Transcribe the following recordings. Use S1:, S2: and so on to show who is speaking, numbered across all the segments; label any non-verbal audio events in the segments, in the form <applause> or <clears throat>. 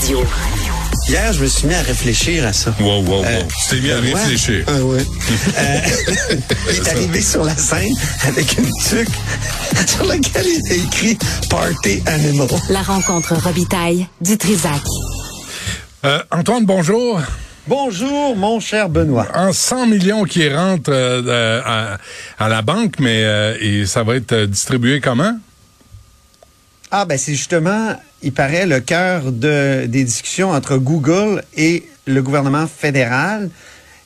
S1: Radio.
S2: Hier, je me suis mis à réfléchir à ça.
S3: Wow, wow, wow.
S2: Euh,
S3: tu t'es mis à
S2: Benoît-
S3: réfléchir.
S2: Ah ouais. <laughs> Euh, <laughs> il est arrivé sur la scène avec une tuque <laughs> sur laquelle il a écrit Party Animal.
S1: La rencontre Robitaille du Trisac.
S3: Euh, Antoine, bonjour.
S2: Bonjour, mon cher Benoît.
S3: En 100 millions qui rentrent euh, euh, à, à la banque, mais euh, et ça va être euh, distribué comment?
S2: Ah, ben c'est justement, il paraît, le cœur de, des discussions entre Google et le gouvernement fédéral.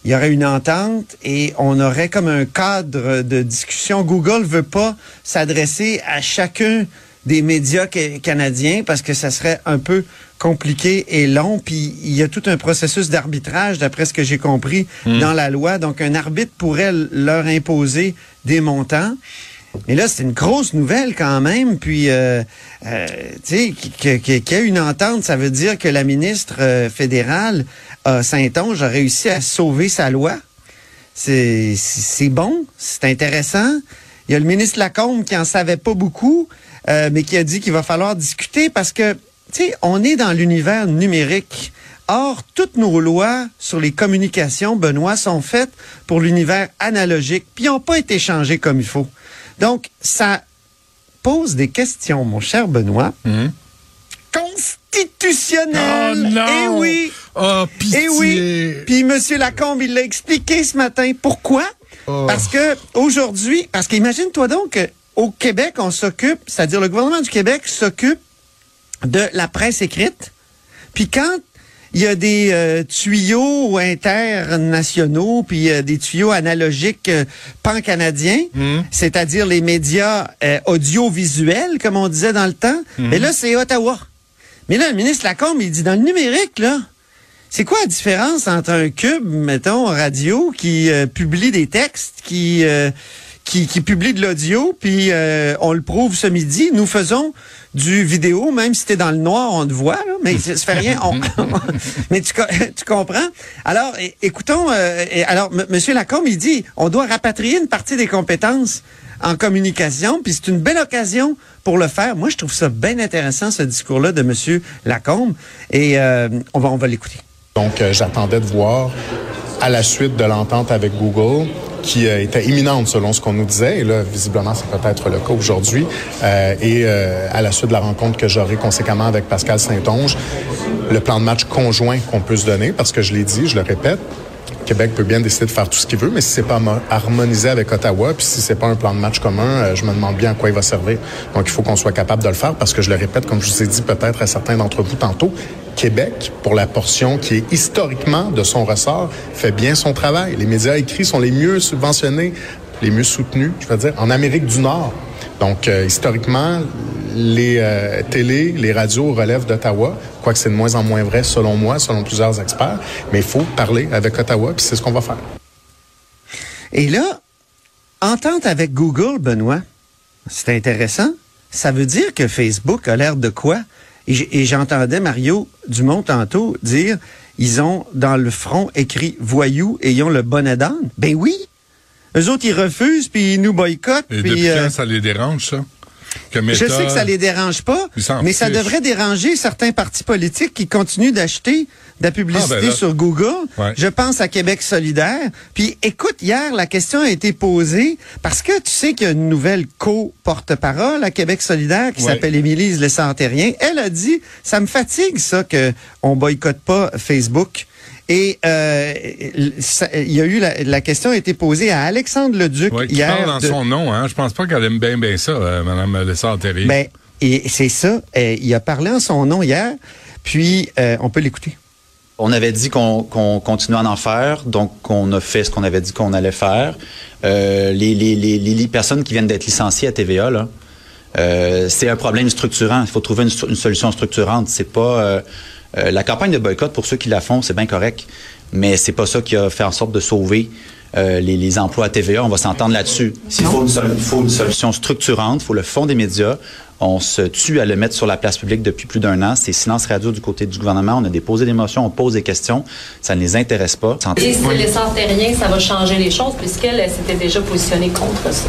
S2: Il y aurait une entente et on aurait comme un cadre de discussion. Google veut pas s'adresser à chacun des médias ca- canadiens parce que ça serait un peu compliqué et long. Puis il y a tout un processus d'arbitrage, d'après ce que j'ai compris, dans la loi. Donc un arbitre pourrait leur imposer des montants. Et là, c'est une grosse nouvelle quand même. Puis, euh, euh, tu sais, qu'il y ait une entente, ça veut dire que la ministre euh, fédérale Saint-Onge a réussi à sauver sa loi. C'est bon, c'est intéressant. Il y a le ministre Lacombe qui en savait pas beaucoup, mais qui a dit qu'il va falloir discuter parce que, tu sais, on est dans l'univers numérique. Or, toutes nos lois sur les communications, Benoît, sont faites pour l'univers analogique, puis n'ont pas été changées comme il faut. Donc, ça pose des questions, mon cher Benoît.
S3: Hum?
S2: Constitutionnelles.
S3: Oh non!
S2: Eh oui!
S3: Oh, pitié!
S2: Eh oui. Puis M. Lacombe, il l'a expliqué ce matin. Pourquoi?
S3: Oh.
S2: Parce que aujourd'hui, parce qu'imagine-toi donc au Québec, on s'occupe, c'est-à-dire le gouvernement du Québec s'occupe de la presse écrite. Puis quand il y a des euh, tuyaux internationaux, puis euh, des tuyaux analogiques euh, pan-canadiens,
S3: Mhm.
S2: c'est-à-dire les médias euh, audiovisuels, comme on disait dans le temps, mais là, c'est Ottawa. Mais là, le ministre Lacombe, il dit dans le numérique, là, c'est quoi la différence entre un cube, mettons, radio, qui euh, publie des textes, qui, euh, qui, qui publie de l'audio, puis euh, on le prouve ce midi. Nous faisons du vidéo, même si t'es dans le noir, on te voit, là, mais ça ça fait rien. on- <laughs> <laughs> mais tu, co- tu comprends? Alors, écoutons, euh, alors, M. Monsieur Lacombe, il dit, on doit rapatrier une partie des compétences en communication, puis c'est une belle occasion pour le faire. Moi, je trouve ça bien intéressant, ce discours-là de Monsieur Lacombe, et euh, on va, on va l'écouter.
S4: Donc, euh, j'attendais de voir, à la suite de l'entente avec Google, qui euh, était imminente selon ce qu'on nous disait, et là, visiblement, c'est peut-être le cas aujourd'hui, euh, et euh, à la suite de la rencontre que j'aurai conséquemment avec Pascal Saint-Onge, le plan de match conjoint qu'on peut se donner, parce que je l'ai dit, je le répète, Québec peut bien décider de faire tout ce qu'il veut, mais si c'est pas mo- harmonisé avec Ottawa, puis si c'est pas un plan de match commun, je me demande bien à quoi il va servir. Donc, il faut qu'on soit capable de le faire parce que je le répète, comme je vous ai dit peut-être à certains d'entre vous tantôt, Québec, pour la portion qui est historiquement de son ressort, fait bien son travail. Les médias écrits sont les mieux subventionnés, les mieux soutenus, je veux dire, en Amérique du Nord. Donc, euh, historiquement, les euh, télés, les radios relèvent d'Ottawa, quoique c'est de moins en moins vrai selon moi, selon plusieurs experts. Mais il faut parler avec Ottawa, puis c'est ce qu'on va faire.
S2: Et là, entente avec Google, Benoît, c'est intéressant. Ça veut dire que Facebook a l'air de quoi? Et j'entendais Mario Dumont tantôt dire, ils ont dans le front écrit voyou et ils ont le bonnet d'âne. Ben oui! Eux autres, ils refusent, puis ils nous boycottent.
S3: Et
S2: puis,
S3: depuis
S2: euh,
S3: quand ça les dérange, ça? Que
S2: je sais que ça les dérange pas, mais ça devrait déranger certains partis politiques qui continuent d'acheter de la publicité
S3: Ah, ben
S2: sur Google.
S3: Ouais.
S2: Je pense à Québec solidaire. Puis écoute, hier, la question a été posée parce que tu sais qu'il y a une nouvelle co-porte-parole à Québec solidaire qui
S3: Ouais.
S2: s'appelle Émilie Lessantérien. Elle a dit, ça me fatigue ça que on boycotte pas Facebook. Et euh, ça- il y a eu la, la question a été posée à Alexandre Leduc
S3: Ouais, qui
S2: hier.
S3: parle dans
S2: de-
S3: son nom, hein? Je pense pas qu'elle aime bien, bien ça, euh, Mme Lessard-Terrier.
S2: Ben, et c'est ça. Euh, il a parlé en son nom hier. Puis, euh, on peut l'écouter.
S5: On avait dit qu'on qu'on continuait à en faire, donc on a fait ce qu'on avait dit qu'on allait faire. Euh, les, les, les, les li- personnes qui viennent d'être licenciées à TVA, là, euh, c'est un problème structurant. Il faut trouver une, solution structurante. C'est pas euh, euh, la campagne de boycott pour ceux qui la font, c'est bien correct, mais c'est pas ça qui a fait en sorte de sauver euh, les, les emplois à TVA. On va s'entendre là-dessus. Faut une, il faut une solution structurante, il faut le fond des médias. On se tue à le mettre sur la place publique depuis plus d'un an. C'est silence radio du côté du gouvernement. On a déposé des motions, on pose des questions. Ça ne les intéresse pas.
S6: Et si l'essence terrien, ça va changer les choses puisqu'elle elle s'était déjà positionnée contre ça?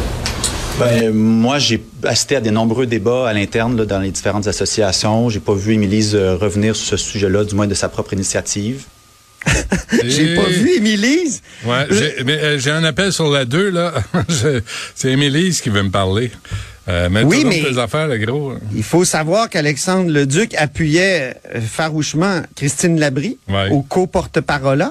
S5: Ben, moi, j'ai assisté à des nombreux débats à l'interne là, dans les différentes associations. J'ai pas vu Émilise euh, revenir sur ce sujet-là, du moins de sa propre initiative. <laughs>
S2: J'ai pas vu Émilise.
S3: Ouais, j'ai, mais, euh, j'ai un appel sur la 2, là. <laughs> Je- c'est Émilise qui veut me parler. Euh, mais
S2: Oui, mais-
S3: tes affaires, le gros.
S2: Il faut savoir qu'Alexandre Leduc appuyait euh, farouchement Christine Labrie
S3: Ouais.
S2: au co-porte-parole.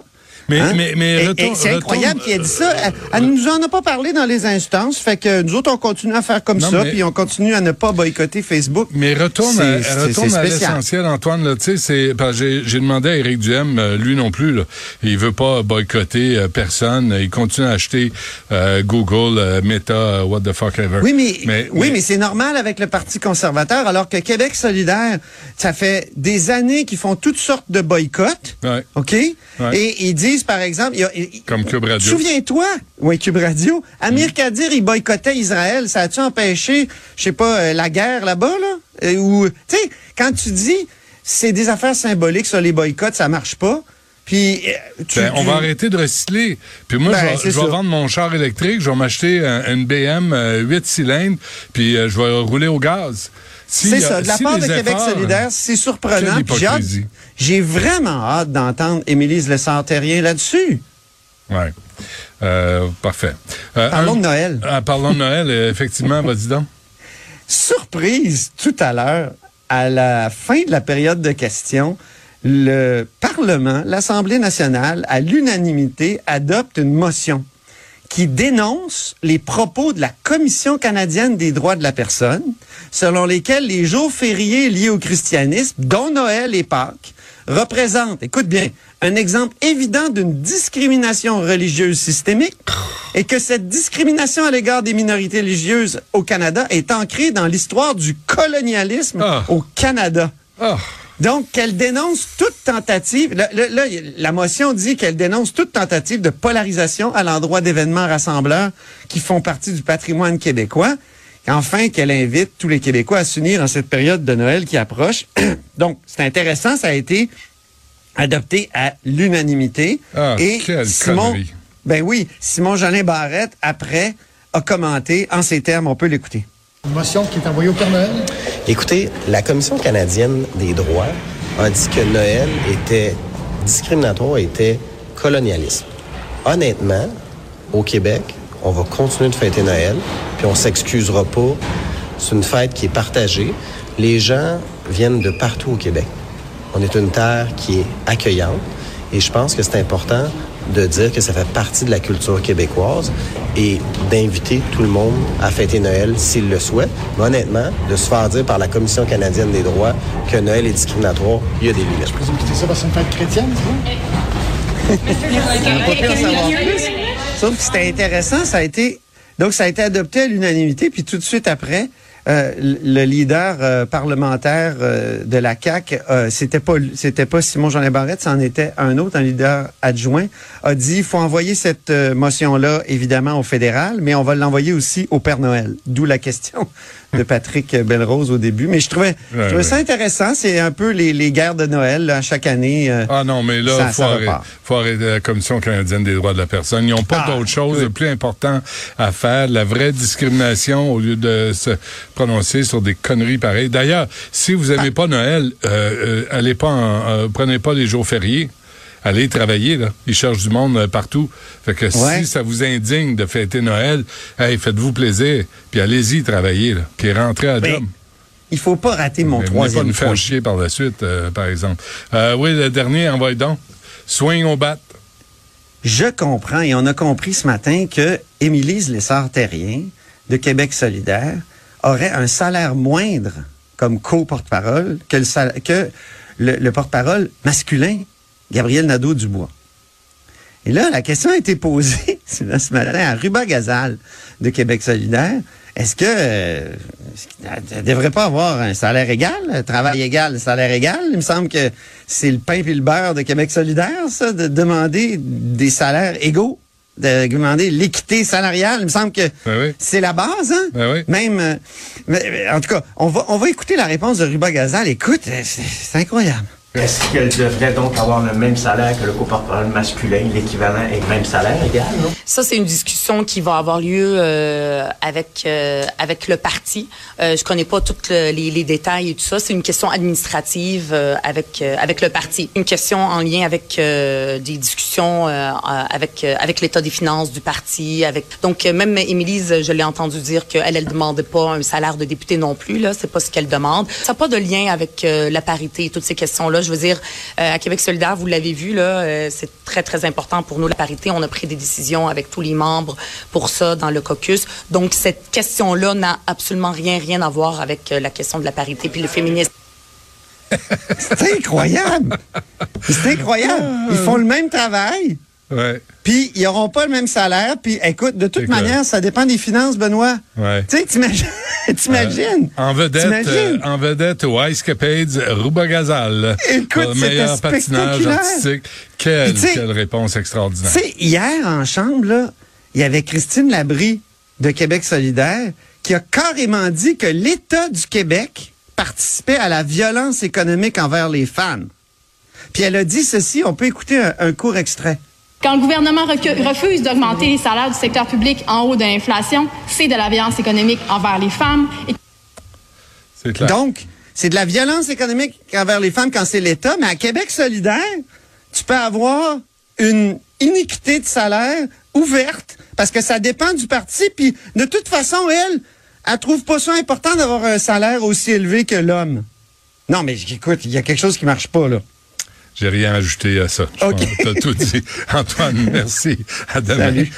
S3: Mais,
S2: Hein?
S3: mais, mais
S2: c'est incroyable qu'il ait dit ça. Elle, elle nous en a pas parlé dans les instances. Fait que nous autres, on continue à faire comme
S3: Non,
S2: ça, puis on continue à ne pas boycotter Facebook.
S3: Mais retourne à, retourne à l'essentiel, Antoine. Là, c'est j'ai, j'ai demandé à Éric Duhem, euh, lui non plus, là, il veut pas boycotter euh, personne. Il continue à acheter euh, Google, euh, Meta, euh, what the fuck ever.
S2: Oui, mais, oui, mais, c'est normal avec le Parti conservateur, alors que Québec solidaire, ça fait des années qu'ils font toutes sortes de boycotts.
S3: Ouais.
S2: OK?
S3: Ouais.
S2: Et ils disent, par exemple... il y a-
S3: Comme Cube Radio.
S2: Souviens-toi, oui, Cube Radio, Amir
S3: Mm.
S2: Kadir, il boycottait Israël. Ça a-tu empêché, je sais pas, euh, la guerre là-bas, là? Euh, Ou, tu sais, quand tu dis, c'est des affaires symboliques sur les boycotts, ça marche pas. Puis, euh, tu,
S3: Ben, on va arrêter de recycler. Puis moi,
S2: Ben,
S3: je vais, je vendre mon char électrique, je vais m'acheter un- une BM euh, 8 cylindres, puis euh, je vais rouler au gaz. Si,
S2: C'est
S3: euh,
S2: ça, de la
S3: si
S2: part de Québec solidaire, c'est surprenant. J'ai vraiment hâte d'entendre Émilise Lessard-Terrien là-dessus.
S3: Euh, parfait. Euh,
S2: Parlons
S3: un-
S2: de Noël.
S3: Ah, parlons de Noël, euh, effectivement, <laughs> vas-y donc.
S2: Surprise, tout à l'heure, à la fin de la période de questions, le Parlement, l'Assemblée nationale, à l'unanimité, adopte une motion qui dénonce les propos de la Commission canadienne des droits de la personne, selon lesquels les jours fériés liés au christianisme, dont Noël et Pâques, représentent, écoute bien, un exemple évident d'une discrimination religieuse systémique et que cette discrimination à l'égard des minorités religieuses au Canada est ancrée dans l'histoire du colonialisme
S3: Ah.
S2: au Canada.
S3: Ah,
S2: Donc, qu'elle dénonce toute tentative, là, là, là, la motion dit qu'elle dénonce toute tentative de polarisation à l'endroit d'événements rassembleurs qui font partie du patrimoine québécois. Enfin, qu'elle invite tous les Québécois à s'unir en cette période de Noël qui approche. <clears throat> Donc, c'est intéressant, ça a été adopté à l'unanimité.
S3: Ah,
S2: Et
S3: quelle
S2: Simon,
S3: connerie.
S2: ben oui, Simon Jolin Barrette, après, a commenté en ces termes, on peut l'écouter.
S6: Une motion qui est envoyée au Père Noël.
S7: Écoutez, la Commission canadienne des droits a dit que Noël était discriminatoire, était colonialisme. Honnêtement, au Québec, on va continuer de fêter Noël, puis on s'excusera pas. C'est une fête qui est partagée. Les gens viennent de partout au Québec. On est une terre qui est accueillante et je pense que c'est important de dire que ça fait partie de la culture québécoise et d'inviter tout le monde à fêter Noël s'il le souhaite. Mais honnêtement, de se faire dire par la Commission canadienne des droits que Noël est discriminatoire, il y a des limites.
S6: Je présume que c'est ça parce que c'est une fête chrétienne, tu vois?
S2: On n'a pas pu en savoir plus. Sauf que c'était intéressant, ça a été donc ça a été adopté à l'unanimité, puis tout de suite après, euh, le leader euh, parlementaire euh, de la CAC, c'était pas c'était pas Simon Jean Barrette, c'en était un autre, un leader adjoint, a dit il faut envoyer cette motion là évidemment au fédéral, mais on va l'envoyer aussi au Père Noël. D'où la question de Patrick Belrose au début. Mais je trouvais, je trouvais ça intéressant. C'est un peu les, les guerres de Noël là, chaque année.
S3: Ah non, mais là,
S2: Ça-
S3: faut,
S2: ça
S3: arrêter,
S2: repart.
S3: faut arrêter la Commission canadienne des droits de la personne. Ils n'ont pas
S2: Ah,
S3: d'autre chose de plus important à faire. La vraie discrimination au lieu de se prononcer sur des conneries pareilles. D'ailleurs, si vous aimez pas Noël, euh, euh, allez pas, en- euh, prenez pas les jours fériés. Allez travailler, là. Ils cherchent du monde partout. Fait que
S2: Ouais.
S3: si ça vous indigne de fêter Noël, hey, faites-vous plaisir, puis allez-y travailler, là. Puis rentrez à job.
S2: il faut pas rater mon
S3: Mais venez pas
S2: troisième
S3: nous faire chier par la suite, euh, par exemple. Euh, oui, le dernier, envoie donc. Swing au bat.
S2: Je comprends et on a compris ce matin que Émilise Lessard-Terrien de Québec solidaire aurait un salaire moindre comme co-porte-parole que le, que le, le porte-parole masculin, Gabriel Nadeau-Dubois. Et là, la question a été posée <laughs> ce matin à Ruba Gazal de Québec solidaire. Est-ce que euh, qu'elle devrait pas avoir un salaire égal, travail égal, salaire égal? Il me semble que c'est le pain et le beurre de Québec solidaire, ça, de demander des salaires égaux, de demander l'équité salariale. Il me semble que
S3: Ben oui.
S2: c'est la base, hein?
S3: Ben oui.
S2: Même, euh, mais- en tout cas, on va, on va écouter la réponse de Ruba Gazal. Écoute, euh, c'est incroyable.
S8: Est-ce qu'elle devrait donc avoir le même salaire que le coporporal masculin, l'équivalent et le même salaire égal, non?
S9: Ça, c'est une discussion qui va avoir lieu euh, avec euh, avec le parti. Euh, je connais pas tous les, les, détails et tout ça. C'est une question administrative euh, avec euh, avec le parti. Une question en lien avec euh, des discussions avec avec l'état des finances du parti. Avec donc même Émilise, je l'ai entendu dire qu'elle elle demandait pas un salaire de député non plus. Là, c'est pas ce qu'elle demande. Ça n'a pas de lien avec la parité et toutes ces questions-là. Je veux dire, euh, à Québec solidaire, vous l'avez vu, là, euh, c'est très, très important pour nous, la parité. On a pris des décisions avec tous les membres pour ça dans le caucus. Donc, cette question-là n'a absolument rien, rien à voir avec euh, la question de la parité puis le féminisme. <laughs>
S2: C'est incroyable! C'est incroyable! Ils font le même travail.
S3: Ouais.
S2: Puis ils n'auront pas le même salaire. Puis écoute, de toute manière, ça dépend des finances, Benoît.
S3: Ouais.
S2: Tu sais, t'imagines? <laughs> t'imagines?
S3: En vedette, euh, en vedette au Ice Capades, Rouba Gazal.
S2: Écoute,
S3: le meilleur patinage artistique. Quelle, quelle réponse extraordinaire.
S2: Tu sais, hier en chambre, là, il y avait Christine Labrie de Québec solidaire qui a carrément dit que l'État du Québec participait à la violence économique envers les femmes. Puis elle a dit ceci, on peut écouter un, un court extrait.
S10: Quand le gouvernement refuse d'augmenter les salaires du secteur public en haut de l'inflation, c'est de la violence économique envers les femmes. Et
S3: C'est clair.
S2: Donc, c'est de la violence économique envers les femmes quand c'est l'État, mais à Québec solidaire, tu peux avoir une iniquité de salaire ouverte parce que ça dépend du parti. Puis de toute façon, elle, elle trouve pas ça important d'avoir un salaire aussi élevé que l'homme. Non, mais écoute, il y a quelque chose qui marche pas là.
S3: J'ai rien ajouté à ça. Je
S2: OK.
S3: pense que T'as tout dit. Antoine, merci. À demain.
S2: Salut.